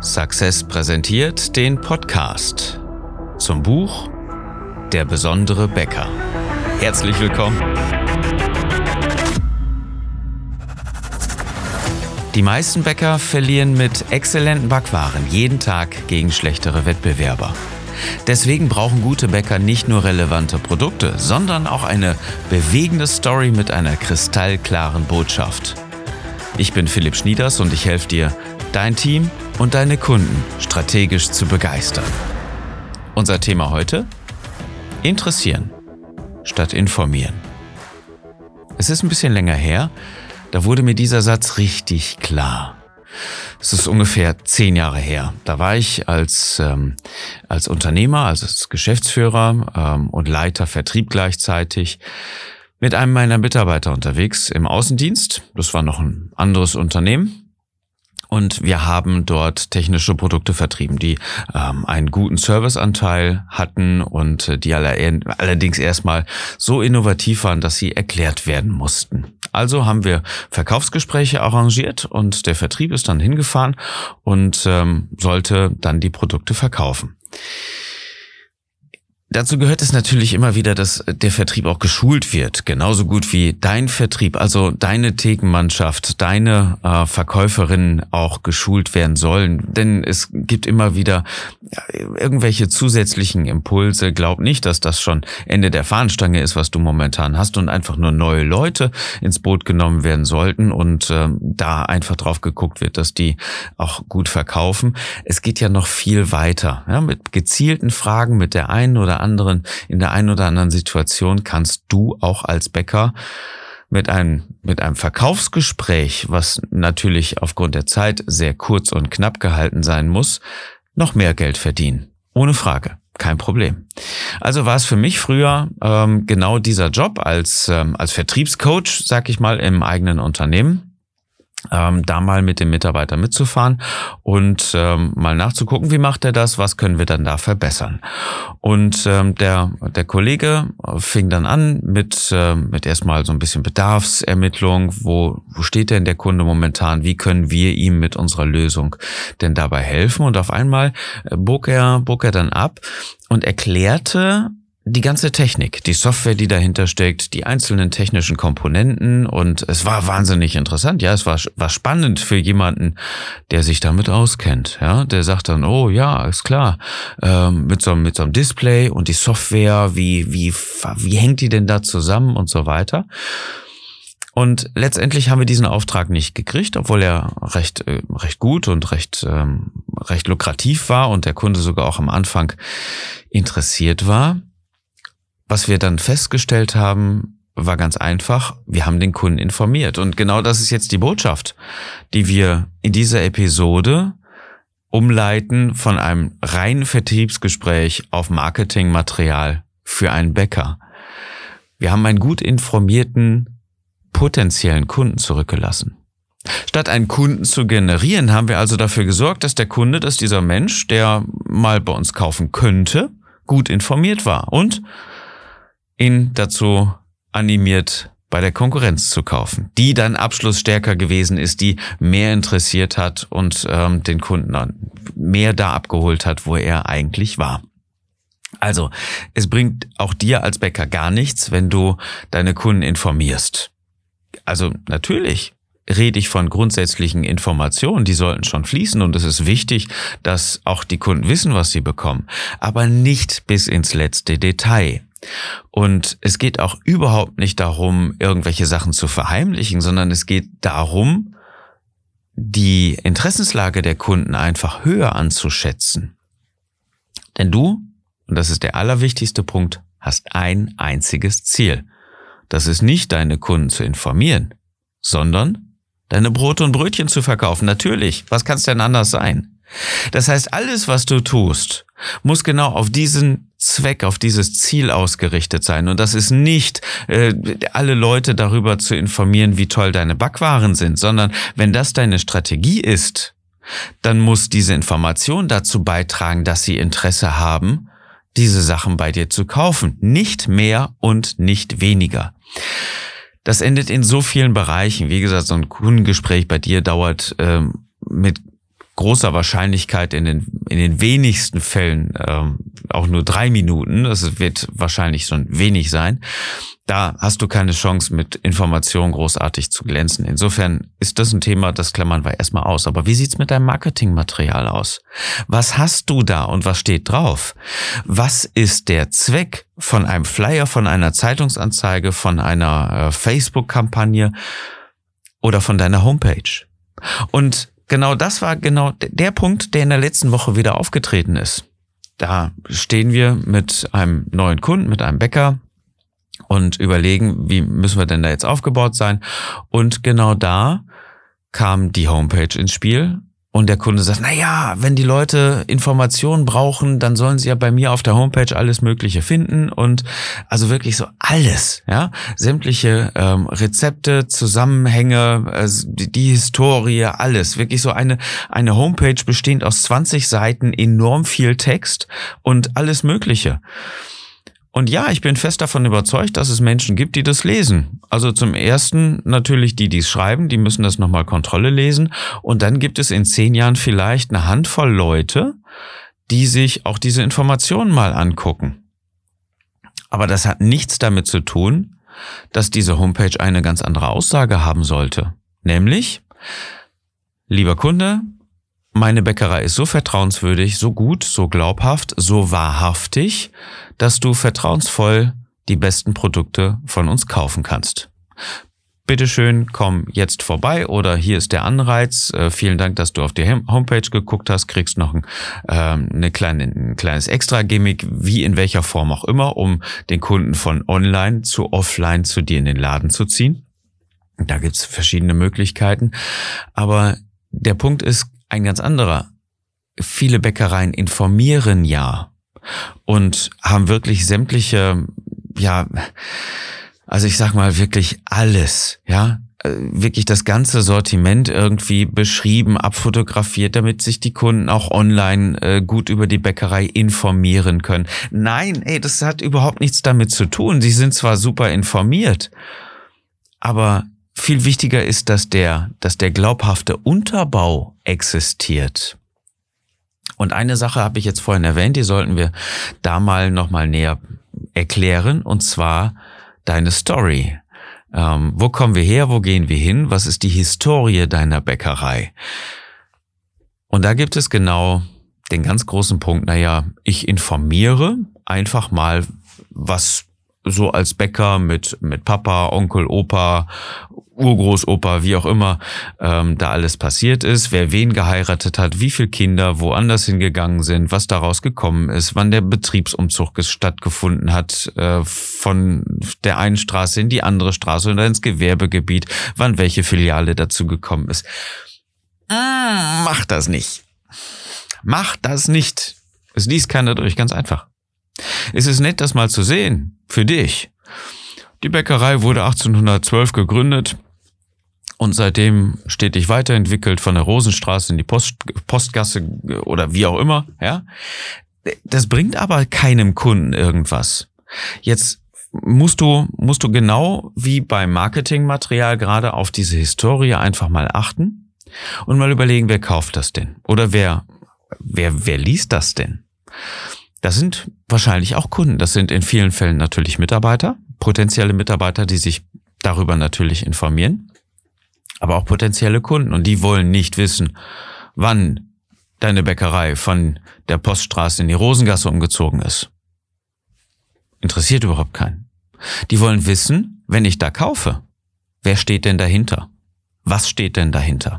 Success präsentiert den Podcast zum Buch Der besondere Bäcker. Herzlich willkommen. Die meisten Bäcker verlieren mit exzellenten Backwaren jeden Tag gegen schlechtere Wettbewerber. Deswegen brauchen gute Bäcker nicht nur relevante Produkte, sondern auch eine bewegende Story mit einer kristallklaren Botschaft. Ich bin Philipp Schnieders und ich helfe dir, dein Team und deine Kunden strategisch zu begeistern. Unser Thema heute? Interessieren statt informieren. Es ist ein bisschen länger her, da wurde mir dieser Satz richtig klar. Es ist ungefähr zehn Jahre her. Da war ich als, ähm, als Unternehmer, also als Geschäftsführer ähm, und Leiter Vertrieb gleichzeitig mit einem meiner Mitarbeiter unterwegs im Außendienst. Das war noch ein anderes Unternehmen. Und wir haben dort technische Produkte vertrieben, die ähm, einen guten Serviceanteil hatten und äh, die allerdings erstmal so innovativ waren, dass sie erklärt werden mussten. Also haben wir Verkaufsgespräche arrangiert und der Vertrieb ist dann hingefahren und ähm, sollte dann die Produkte verkaufen. Dazu gehört es natürlich immer wieder, dass der Vertrieb auch geschult wird, genauso gut wie dein Vertrieb, also deine Thekenmannschaft, deine äh, Verkäuferinnen auch geschult werden sollen. Denn es gibt immer wieder irgendwelche zusätzlichen Impulse. Glaub nicht, dass das schon Ende der Fahnenstange ist, was du momentan hast und einfach nur neue Leute ins Boot genommen werden sollten und äh, da einfach drauf geguckt wird, dass die auch gut verkaufen. Es geht ja noch viel weiter. Ja, mit gezielten Fragen, mit der einen oder anderen, in der einen oder anderen Situation kannst du auch als Bäcker mit einem, mit einem Verkaufsgespräch, was natürlich aufgrund der Zeit sehr kurz und knapp gehalten sein muss, noch mehr Geld verdienen. Ohne Frage. Kein Problem. Also war es für mich früher ähm, genau dieser Job als, ähm, als Vertriebscoach, sag ich mal, im eigenen Unternehmen ähm, da mal mit dem Mitarbeiter mitzufahren und ähm, mal nachzugucken, wie macht er das, was können wir dann da verbessern. Und ähm, der, der Kollege fing dann an mit, äh, mit erstmal so ein bisschen Bedarfsermittlung, wo, wo steht denn der Kunde momentan, wie können wir ihm mit unserer Lösung denn dabei helfen. Und auf einmal äh, bog er, bog er dann ab und erklärte die ganze Technik, die Software, die dahinter steckt, die einzelnen technischen Komponenten und es war wahnsinnig interessant. Ja, es war, war spannend für jemanden, der sich damit auskennt. Ja, der sagt dann, oh ja, ist klar, ähm, mit so mit so einem Display und die Software, wie wie wie hängt die denn da zusammen und so weiter. Und letztendlich haben wir diesen Auftrag nicht gekriegt, obwohl er recht, äh, recht gut und recht, ähm, recht lukrativ war und der Kunde sogar auch am Anfang interessiert war. Was wir dann festgestellt haben, war ganz einfach, wir haben den Kunden informiert. Und genau das ist jetzt die Botschaft, die wir in dieser Episode umleiten von einem reinen Vertriebsgespräch auf Marketingmaterial für einen Bäcker. Wir haben einen gut informierten potenziellen Kunden zurückgelassen. Statt einen Kunden zu generieren, haben wir also dafür gesorgt, dass der Kunde, dass dieser Mensch, der mal bei uns kaufen könnte, gut informiert war und ihn dazu animiert, bei der Konkurrenz zu kaufen, die dann abschlussstärker gewesen ist, die mehr interessiert hat und ähm, den Kunden mehr da abgeholt hat, wo er eigentlich war. Also, es bringt auch dir als Bäcker gar nichts, wenn du deine Kunden informierst. Also natürlich rede ich von grundsätzlichen Informationen, die sollten schon fließen und es ist wichtig, dass auch die Kunden wissen, was sie bekommen, aber nicht bis ins letzte Detail. Und es geht auch überhaupt nicht darum, irgendwelche Sachen zu verheimlichen, sondern es geht darum, die Interessenslage der Kunden einfach höher anzuschätzen. Denn du, und das ist der allerwichtigste Punkt, hast ein einziges Ziel. Das ist nicht deine Kunden zu informieren, sondern deine Brote und Brötchen zu verkaufen. Natürlich, was kann es denn anders sein? Das heißt, alles, was du tust, muss genau auf diesen Zweck, auf dieses Ziel ausgerichtet sein. Und das ist nicht, äh, alle Leute darüber zu informieren, wie toll deine Backwaren sind, sondern wenn das deine Strategie ist, dann muss diese Information dazu beitragen, dass sie Interesse haben, diese Sachen bei dir zu kaufen. Nicht mehr und nicht weniger. Das endet in so vielen Bereichen. Wie gesagt, so ein Kundengespräch bei dir dauert ähm, mit großer Wahrscheinlichkeit in den, in den wenigsten Fällen ähm, auch nur drei Minuten. Das wird wahrscheinlich schon wenig sein. Da hast du keine Chance, mit Informationen großartig zu glänzen. Insofern ist das ein Thema, das klammern wir erstmal aus. Aber wie sieht's mit deinem Marketingmaterial aus? Was hast du da und was steht drauf? Was ist der Zweck von einem Flyer, von einer Zeitungsanzeige, von einer äh, Facebook-Kampagne oder von deiner Homepage? Und genau das war genau der Punkt, der in der letzten Woche wieder aufgetreten ist. Da stehen wir mit einem neuen Kunden, mit einem Bäcker und überlegen, wie müssen wir denn da jetzt aufgebaut sein? Und genau da kam die Homepage ins Spiel und der Kunde sagt, na ja, wenn die Leute Informationen brauchen, dann sollen sie ja bei mir auf der Homepage alles Mögliche finden. Und also wirklich so alles, ja, sämtliche ähm, Rezepte, Zusammenhänge, äh, die, die Historie, alles, wirklich so eine eine Homepage bestehend aus 20 Seiten, enorm viel Text und alles Mögliche. Und ja, ich bin fest davon überzeugt, dass es Menschen gibt, die das lesen. Also zum ersten natürlich die, die es schreiben, die müssen das nochmal Kontrolle lesen. Und dann gibt es in zehn Jahren vielleicht eine Handvoll Leute, die sich auch diese Informationen mal angucken. Aber das hat nichts damit zu tun, dass diese Homepage eine ganz andere Aussage haben sollte. Nämlich, lieber Kunde, meine Bäckerei ist so vertrauenswürdig, so gut, so glaubhaft, so wahrhaftig, dass du vertrauensvoll die besten Produkte von uns kaufen kannst. Bitteschön, komm jetzt vorbei oder hier ist der Anreiz. Äh, vielen Dank, dass du auf die Homepage geguckt hast. Kriegst noch ein, ähm, eine kleine, ein kleines Extra-Gimmick, wie in welcher Form auch immer, um den Kunden von online zu offline zu dir in den Laden zu ziehen. Da gibt's verschiedene Möglichkeiten. Aber der Punkt ist ein ganz anderer. Viele Bäckereien informieren ja und haben wirklich sämtliche, ja, also ich sag mal wirklich alles, ja, äh, wirklich das ganze Sortiment irgendwie beschrieben, abfotografiert, damit sich die Kunden auch online äh, gut über die Bäckerei informieren können. Nein, ey, das hat überhaupt nichts damit zu tun. Sie sind zwar super informiert, aber viel wichtiger ist, dass der, dass der glaubhafte Unterbau existiert. Und eine Sache habe ich jetzt vorhin erwähnt, die sollten wir da mal nochmal näher erklären, und zwar deine Story. Ähm, wo kommen wir her? Wo gehen wir hin? Was ist die Historie deiner Bäckerei? Und da gibt es genau den ganz großen Punkt, naja, ich informiere einfach mal, was so als Bäcker mit, mit Papa, Onkel, Opa Urgroßopa, wie auch immer, ähm, da alles passiert ist, wer wen geheiratet hat, wie viele Kinder woanders hingegangen sind, was daraus gekommen ist, wann der Betriebsumzug stattgefunden hat, äh, von der einen Straße in die andere Straße oder ins Gewerbegebiet, wann welche Filiale dazu gekommen ist. Mm, mach das nicht. Mach das nicht. Es liest keiner durch, ganz einfach. Es ist nett, das mal zu sehen. Für dich. Die Bäckerei wurde 1812 gegründet und seitdem stetig weiterentwickelt von der Rosenstraße in die Post, Postgasse oder wie auch immer, ja. Das bringt aber keinem Kunden irgendwas. Jetzt musst du, musst du genau wie beim Marketingmaterial gerade auf diese Historie einfach mal achten und mal überlegen, wer kauft das denn? Oder wer, wer, wer liest das denn? Das sind wahrscheinlich auch Kunden. Das sind in vielen Fällen natürlich Mitarbeiter, potenzielle Mitarbeiter, die sich darüber natürlich informieren aber auch potenzielle Kunden. Und die wollen nicht wissen, wann deine Bäckerei von der Poststraße in die Rosengasse umgezogen ist. Interessiert überhaupt keinen. Die wollen wissen, wenn ich da kaufe, wer steht denn dahinter? Was steht denn dahinter?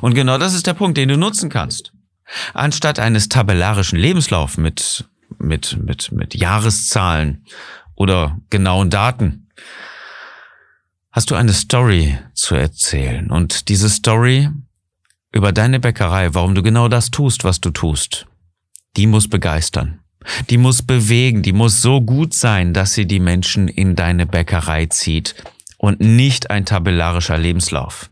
Und genau das ist der Punkt, den du nutzen kannst. Anstatt eines tabellarischen Lebenslaufs mit, mit, mit, mit Jahreszahlen oder genauen Daten, hast du eine Story zu erzählen. Und diese Story über deine Bäckerei, warum du genau das tust, was du tust, die muss begeistern. Die muss bewegen, die muss so gut sein, dass sie die Menschen in deine Bäckerei zieht und nicht ein tabellarischer Lebenslauf.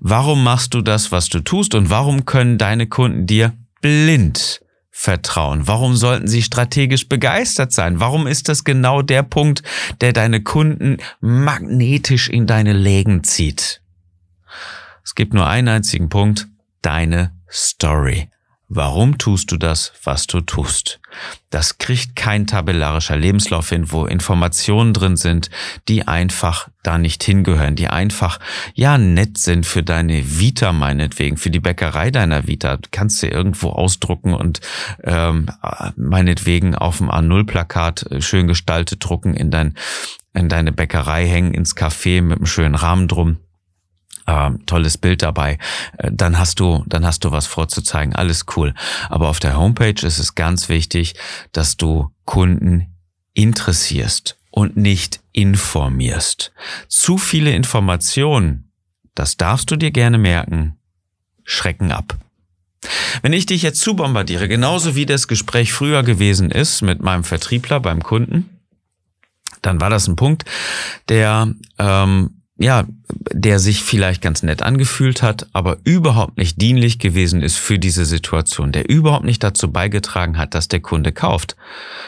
Warum machst du das, was du tust und warum können deine Kunden dir blind vertrauen? Warum sollten sie strategisch begeistert sein? Warum ist das genau der Punkt, der deine Kunden magnetisch in deine Lägen zieht? Es gibt nur einen einzigen Punkt, deine Story. Warum tust du das, was du tust? Das kriegt kein tabellarischer Lebenslauf hin, wo Informationen drin sind, die einfach da nicht hingehören, die einfach, ja, nett sind für deine Vita meinetwegen, für die Bäckerei deiner Vita. Du kannst sie irgendwo ausdrucken und ähm, meinetwegen auf dem A0-Plakat äh, schön gestaltet drucken, in, dein, in deine Bäckerei hängen, ins Café mit einem schönen Rahmen drum äh, tolles Bild dabei, äh, dann hast du, dann hast du was vorzuzeigen. Alles cool. Aber auf der Homepage ist es ganz wichtig, dass du Kunden interessierst und nicht informierst. Zu viele Informationen, das darfst du dir gerne merken, schrecken ab. Wenn ich dich jetzt zu bombardiere, genauso wie das Gespräch früher gewesen ist mit meinem Vertriebler beim Kunden, dann war das ein Punkt, der ähm, ja, der sich vielleicht ganz nett angefühlt hat, aber überhaupt nicht dienlich gewesen ist für diese Situation, der überhaupt nicht dazu beigetragen hat, dass der Kunde kauft,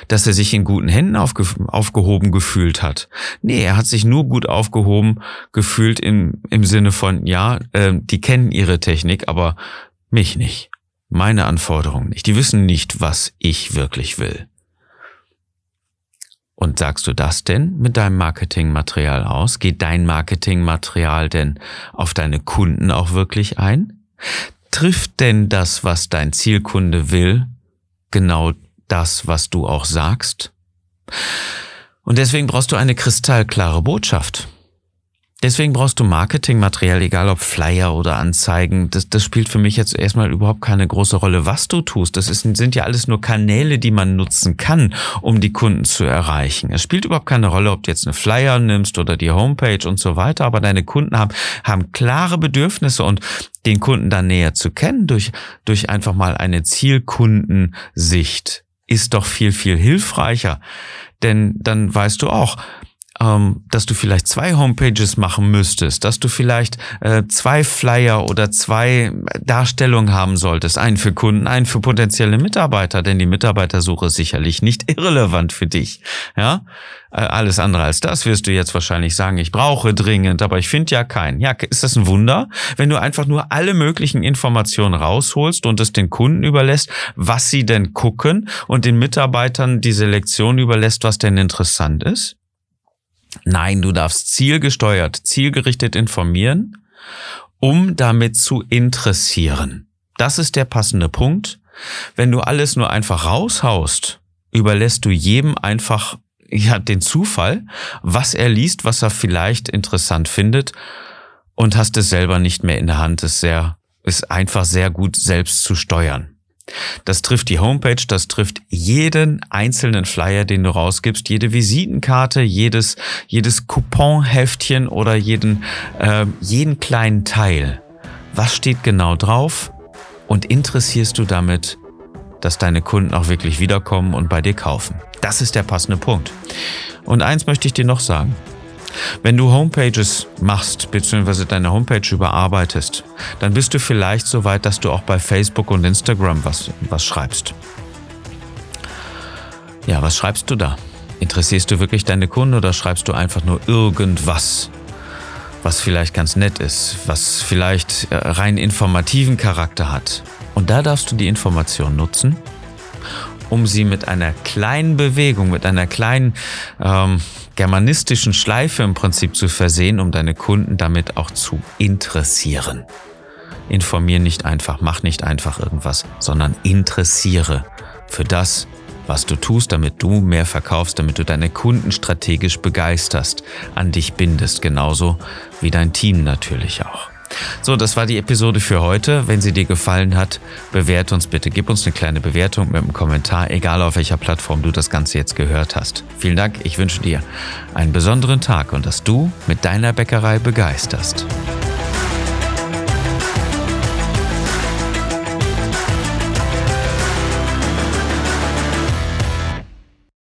dass er sich in guten Händen aufge aufgehoben gefühlt hat. Nee, er hat sich nur gut aufgehoben gefühlt im, im Sinne von, ja, äh, die kennen ihre Technik, aber mich nicht. Meine Anforderungen nicht. Die wissen nicht, was ich wirklich will. Und sagst du das denn mit deinem Marketingmaterial aus? Geht dein Marketingmaterial denn auf deine Kunden auch wirklich ein? Trifft denn das, was dein Zielkunde will, genau das, was du auch sagst? Und deswegen brauchst du eine kristallklare Botschaft. Deswegen brauchst du Marketingmaterial, egal ob Flyer oder Anzeigen. Das, das spielt für mich jetzt erstmal überhaupt keine große Rolle, was du tust. Das ist, sind ja alles nur Kanäle, die man nutzen kann, um die Kunden zu erreichen. Es spielt überhaupt keine Rolle, ob du jetzt eine Flyer nimmst oder die Homepage und so weiter. Aber deine Kunden haben, haben klare Bedürfnisse und den Kunden dann näher zu kennen durch, durch einfach mal eine Zielkundensicht ist doch viel, viel hilfreicher. Denn dann weißt du auch, ähm, dass du vielleicht zwei Homepages machen müsstest, dass du vielleicht äh, zwei Flyer oder zwei Darstellungen haben solltest, einen für Kunden, einen für potenzielle Mitarbeiter, denn die Mitarbeitersuche ist sicherlich nicht irrelevant für dich. Ja, äh, alles andere als das wirst du jetzt wahrscheinlich sagen, ich brauche dringend, aber ich finde ja keinen. Ja, ist das ein Wunder, wenn du einfach nur alle möglichen Informationen rausholst und es den Kunden überlässt, was sie denn gucken und den Mitarbeitern die Selektion überlässt, was denn interessant ist? Nein, du darfst zielgesteuert, zielgerichtet informieren, um damit zu interessieren. Das ist der passende Punkt. Wenn du alles nur einfach raushaust, überlässt du jedem einfach ja, den Zufall, was er liest, was er vielleicht interessant findet und hast es selber nicht mehr in der Hand. Es ist sehr, ist einfach sehr gut selbst zu steuern. Das trifft die Homepage, das trifft jeden einzelnen Flyer, den du rausgibst, jede Visitenkarte, jedes, jedes Couponheftchen oder jeden, äh, jeden kleinen Teil. Was steht genau drauf? Und interessierst du damit, dass deine Kunden auch wirklich wiederkommen und bei dir kaufen? Das ist der passende Punkt. Und eins möchte ich dir noch sagen. Wenn du Homepages machst bzw. deine Homepage überarbeitest, dann bist du vielleicht so weit, dass du auch bei Facebook und Instagram was, was schreibst. Ja, was schreibst du da? Interessierst du wirklich deine Kunden oder schreibst du einfach nur irgendwas, was vielleicht ganz nett ist, was vielleicht äh, rein informativen Charakter hat? Und da darfst du die Information nutzen, um sie mit einer kleinen Bewegung, mit einer kleinen ähm, germanistischen Schleife im Prinzip zu versehen, um deine Kunden damit auch zu interessieren. Informier nicht einfach, mach nicht einfach irgendwas, sondern interessiere für das, was du tust, damit du mehr verkaufst, damit du deine Kunden strategisch begeisterst, an dich bindest, genauso wie dein Team natürlich auch. So, das war die Episode für heute. Wenn sie dir gefallen hat, bewerte uns bitte. Gib uns eine kleine Bewertung mit einem Kommentar, egal auf welcher Plattform du das Ganze jetzt gehört hast. Vielen Dank. Ich wünsche dir einen besonderen Tag und dass du mit deiner Bäckerei begeisterst.